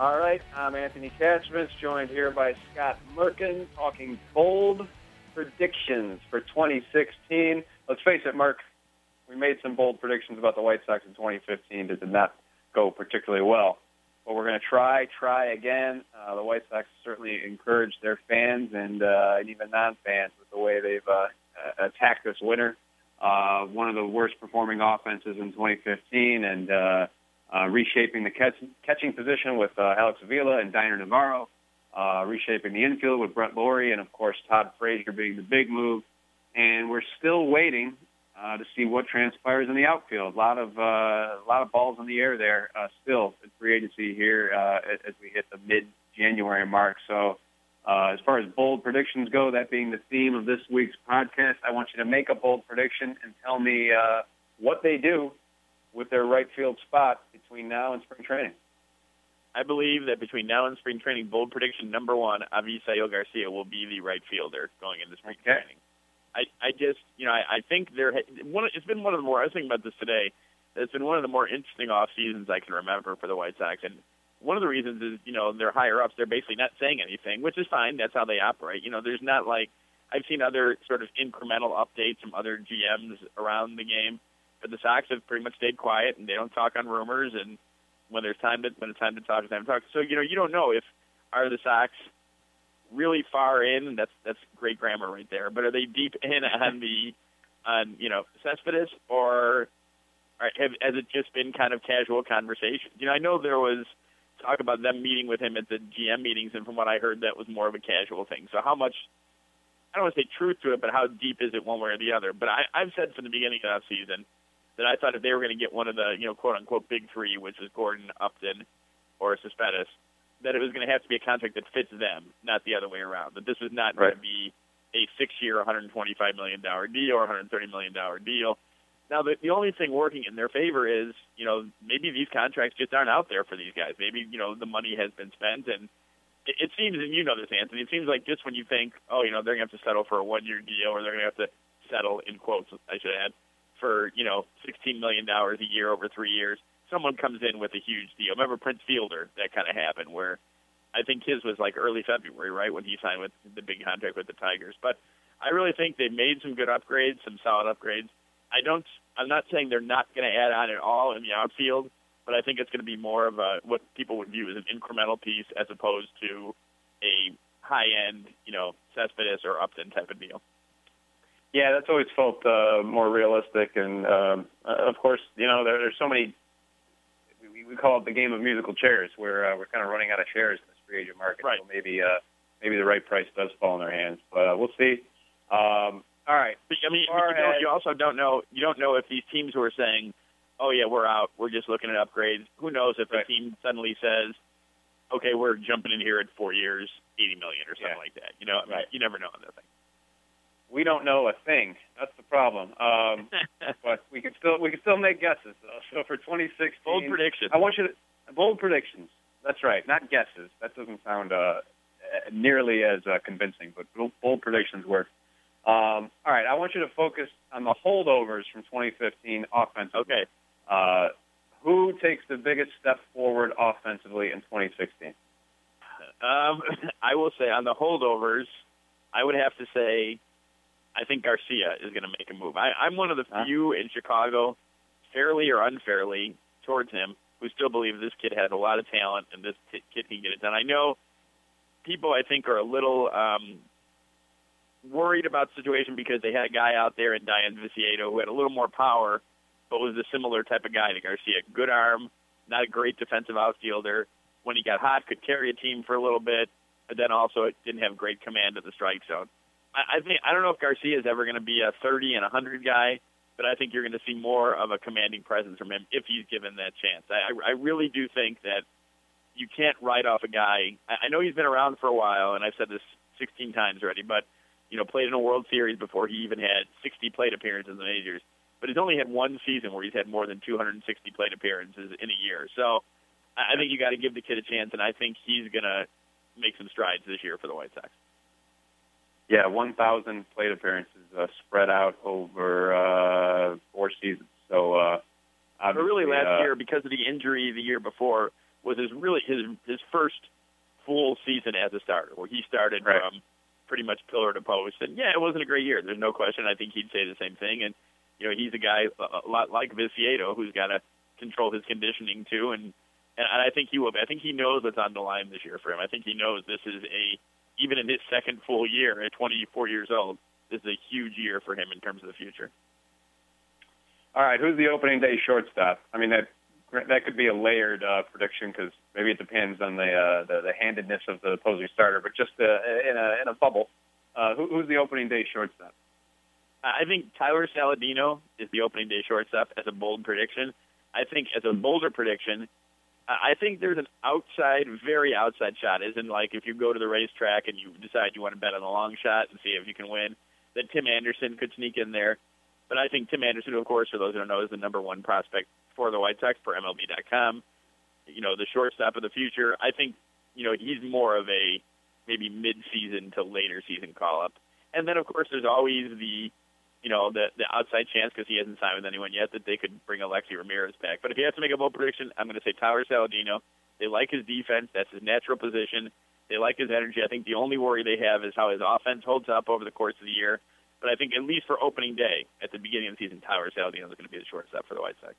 All right, I'm Anthony Castrovince, joined here by Scott Merkin, talking bold predictions for 2016. Let's face it, Merck, we made some bold predictions about the White Sox in 2015 that did not go particularly well. But we're going to try, try again. Uh, the White Sox certainly encouraged their fans and, uh, and even non-fans with the way they've uh, attacked this winter uh, one of the worst performing offenses in 2015, and uh, uh, reshaping the catch, catching position with uh, Alex Avila and Dioner Navarro, uh, reshaping the infield with Brett Lawrie, and of course Todd Frazier being the big move. And we're still waiting uh, to see what transpires in the outfield. A lot of uh, a lot of balls in the air there uh, still in free agency here uh, as we hit the mid-January mark. So uh, as far as bold predictions go, that being the theme of this week's podcast, I want you to make a bold prediction and tell me uh, what they do with their right field spot between now and spring training. I believe that between now and spring training, bold prediction number one, Avisail Garcia will be the right fielder going into spring okay. training. I, I just, you know, I, I think there. One, it's been one of the more. I was thinking about this today. It's been one of the more interesting off seasons I can remember for the White Sox, and one of the reasons is you know they're higher ups. They're basically not saying anything, which is fine. That's how they operate. You know, there's not like I've seen other sort of incremental updates from other GMs around the game, but the Sox have pretty much stayed quiet and they don't talk on rumors. And when there's time to when it's time to talk, it's time to talk. So you know, you don't know if are the Sox really far in. That's that's great grammar right there. But are they deep in on the on you know Cespedes or? Have, has it just been kind of casual conversation? You know, I know there was talk about them meeting with him at the GM meetings, and from what I heard, that was more of a casual thing. So how much I don't want to say truth to it, but how deep is it one way or the other? But I, I've said from the beginning of the season that I thought if they were going to get one of the you know quote unquote big three, which is Gordon, Upton, or Cespedes, that it was going to have to be a contract that fits them, not the other way around. That this was not right. going to be a six-year, 125 million dollar deal or 130 million dollar deal now, the, the only thing working in their favor is, you know, maybe these contracts just aren't out there for these guys. Maybe, you know, the money has been spent. And it, it seems, and you know this, Anthony, it seems like just when you think, oh, you know, they're going to have to settle for a one year deal or they're going to have to settle, in quotes, I should add, for, you know, $16 million a year over three years, someone comes in with a huge deal. Remember Prince Fielder? That kind of happened where I think his was like early February, right, when he signed with the big contract with the Tigers. But I really think they've made some good upgrades, some solid upgrades. I don't. I'm not saying they're not going to add on at all in the outfield, but I think it's going to be more of a what people would view as an incremental piece as opposed to a high-end, you know, Cespedes or Upton type of deal. Yeah, that's always felt uh, more realistic, and um, uh, of course, you know, there, there's so many. We, we call it the game of musical chairs, where uh, we're kind of running out of chairs in this free agent market. Right. So maybe, uh, maybe the right price does fall in their hands, but uh, we'll see. Um, all right. But, I mean, you, know, you also don't know. You don't know if these teams who are saying, "Oh yeah, we're out. We're just looking at upgrades." Who knows if right. a team suddenly says, "Okay, we're jumping in here at four years, eighty million or something yeah. like that." You know, right. you never know on that thing. We don't know a thing. That's the problem. Um, but we can still we can still make guesses. Though. So for 2016, bold predictions. I want you to bold predictions. That's right, not guesses. That doesn't sound uh, nearly as uh, convincing, but bold predictions work. Um, all right, I want you to focus on the holdovers from 2015 offensively. Okay. Uh, who takes the biggest step forward offensively in 2016? Um, I will say on the holdovers, I would have to say, I think Garcia is going to make a move. I, I'm one of the few in Chicago, fairly or unfairly, towards him, who still believe this kid has a lot of talent and this kid can get it done. I know people, I think, are a little um, worried about the situation because they had a guy out there in Dayan Viciedo who had a little more power, but was a similar type of guy to Garcia. Good arm, not a great defensive outfielder. When he got hot, could carry a team for a little bit, but then also didn't have great command of the strike zone. I, think I don't know if Garcia is ever going to be a 30 and 100 guy, but I think you're going to see more of a commanding presence from him if he's given that chance. I, I really do think that you can't write off a guy. I, I know he's been around for a while, and I've said this 16 times already, but you know, played in a World Series before he even had 60 plate appearances in the majors. But he's only had one season where he's had more than 260 plate appearances in a year. So I think you got to give the kid a chance, and I think he's going to make some strides this year for the White Sox. Yeah, 1,000 plate appearances uh, spread out over uh, four seasons. So, uh, but really, last uh, year because of the injury the year before was his really his his first full season as a starter, where he started right. from pretty much pillar to post. And yeah, it wasn't a great year. There's no question. I think he'd say the same thing. And you know, he's a guy a lot like Viciedo who's got to control his conditioning too. And and I think he will. I think he knows what's on the line this year for him. I think he knows this is a even in his second full year at 24 years old, this is a huge year for him in terms of the future. All right, who's the opening day shortstop? I mean that that could be a layered uh, prediction because maybe it depends on the, uh, the the handedness of the opposing starter. But just uh, in a in a bubble, uh, who, who's the opening day shortstop? I think Tyler Saladino is the opening day shortstop as a bold prediction. I think as a bolder prediction, I think there's an outside, very outside shot. Isn't like if you go to the racetrack and you decide you want to bet on the long shot and see if you can win, that Tim Anderson could sneak in there. But I think Tim Anderson, of course, for those who don't know, is the number one prospect for the White Sox for MLB.com. You know, the shortstop of the future. I think, you know, he's more of a maybe mid-season to later season call-up. And then, of course, there's always the you know, the the outside chance because he hasn't signed with anyone yet that they could bring Alexei Ramirez back. But if he has to make a bold prediction, I'm going to say Tyler Saladino. They like his defense. That's his natural position. They like his energy. I think the only worry they have is how his offense holds up over the course of the year. But I think at least for opening day at the beginning of the season, Tyler Saladino is going to be the shortstop for the White Sox.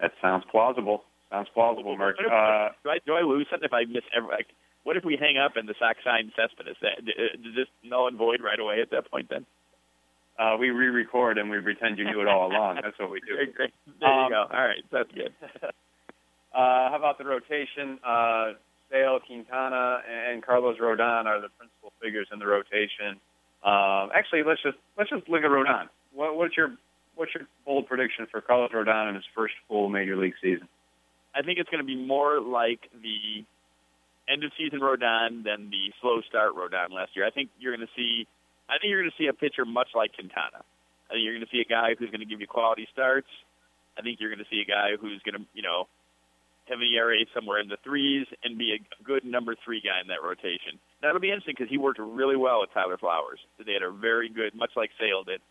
That sounds plausible. Sounds plausible, Mark. Uh, do I do I lose something if I miss every? Like, what if we hang up and the Sox sign Cespedes? That does this null and void right away at that point? Then uh, we re-record and we pretend you knew it all along. That's what we do. Great, great. There um, you go. All right, that's good. uh, how about the rotation? Uh, Sale, Quintana, and Carlos Rodon are the principal figures in the rotation. Um, actually, let's just let's just look at Rodon. What, what's your what's your bold prediction for Carlos Rodon in his first full major league season? I think it's going to be more like the end of season Rodon than the slow start Rodon last year. I think you're going to see I think you're going to see a pitcher much like Quintana. I think you're going to see a guy who's going to give you quality starts. I think you're going to see a guy who's going to, you know, have an ERA somewhere in the threes and be a good number three guy in that rotation. That'll be interesting because he worked really well with Tyler Flowers. They had a very good, much like Sale did.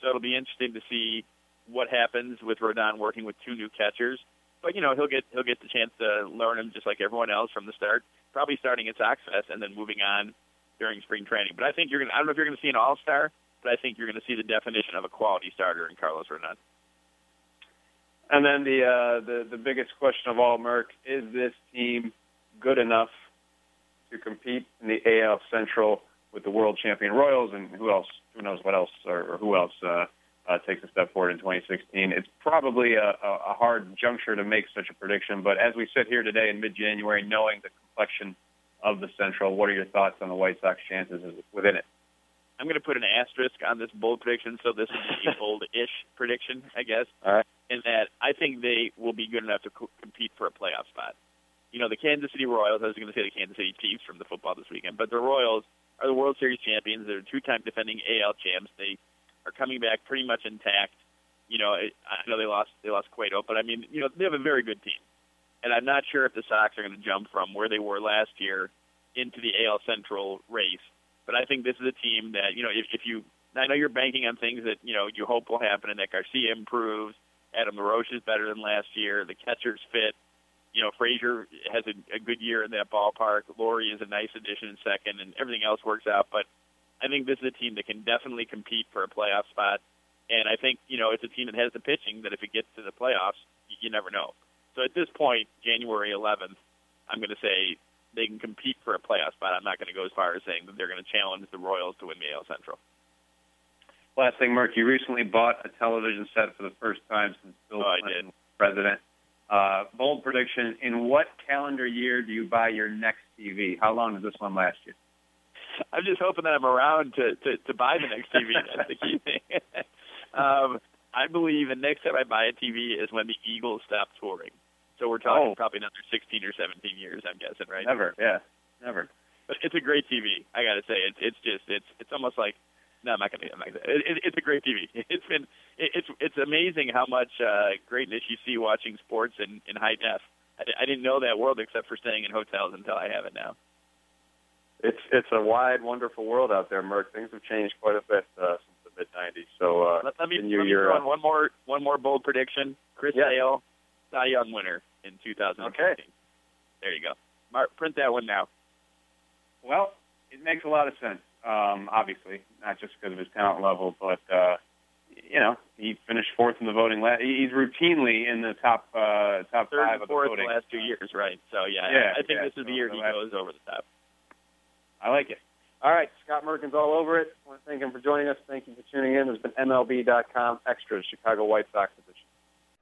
So it'll be interesting to see what happens with Rodon working with two new catchers. But you know he'll get he'll get the chance to learn him just like everyone else from the start. Probably starting at Sox Fest and then moving on during spring training. But I think you're going. to I don't know if you're going to see an All Star, but I think you're going to see the definition of a quality starter in Carlos Rodon. And then the uh, the the biggest question of all, Merck, is this team good enough to compete in the AL Central with the world champion Royals and who else? Who knows what else or, or who else uh, uh, takes a step forward in 2016? It's probably a, a hard juncture to make such a prediction, but as we sit here today in mid-January, knowing the complexion of the Central. What are your thoughts on the White Sox chances within it? I'm going to put an asterisk on this bold prediction, so this is a bold-ish prediction, I guess. All right. In that I think they will be good enough to co- compete for a playoff spot. You know, the Kansas City Royals. I was going to say the Kansas City Chiefs from the football this weekend, but the Royals are the World Series champions. They're two-time defending AL champs. They are coming back pretty much intact. You know, I know they lost they lost Cueto, but I mean, you know, they have a very good team and I'm not sure if the Sox are going to jump from where they were last year into the AL Central race. But I think this is a team that you know if, if you I know you're banking on things that you know you hope will happen, and that Garcia improves. Adam LaRoche is better than last year. The catchers fit. You know, Frazier has a, a good year in that ballpark. Lawrie is a nice addition in second, and everything else works out. But I think this is a team that can definitely compete for a playoff spot. And I think you know it's a team that has the pitching that if it gets to the playoffs, you, you never know. So at this point, January 11th, I'm going to say they can compete for a playoff spot. I'm not going to go as far as saying that they're going to challenge the Royals to win the AL Central. Last thing, Mark, you recently bought a television set for the first time since Bill oh, Clinton was president. Uh, bold prediction: In what calendar year do you buy your next TV? How long does this one last you? I'm just hoping that I'm around to to, to buy the next TV. That's the key thing. um, I believe the next time I buy a TV is when the Eagles stop touring. So we're talking oh. probably another 16 or 17 years, I'm guessing, right? Never, yeah, never. but it's a great TV. I got to say, it's it's just it's it's almost like no, I'm not gonna. I'm not gonna it, it, it's a great TV. It's been it, it's it's amazing how much uh, greatness you see watching sports in in high def. I, I didn't know that world except for staying in hotels until I have it now. It's it's a wide, wonderful world out there, Merck. Things have changed quite a bit uh, since the mid '90s. So uh, let, let me, let me throw in one more one more bold prediction. Chris yeah. Sale, Cy Young winner in 2015. Okay. There you go. Mark, print that one now. Well, it makes a lot of sense. Um, obviously, not just because of his talent level, but uh, you know, he finished fourth in the voting. La- he's routinely in the top uh, top Third five of the voting. the last two years, right? So yeah, Yeah, I think yeah, this is the year he goes over the top. I like it. All right, Scott Merkin's all over it. I want to thank him for joining us. Thank you for tuning in. There's been MLB.com Extras, Chicago White Sox edition.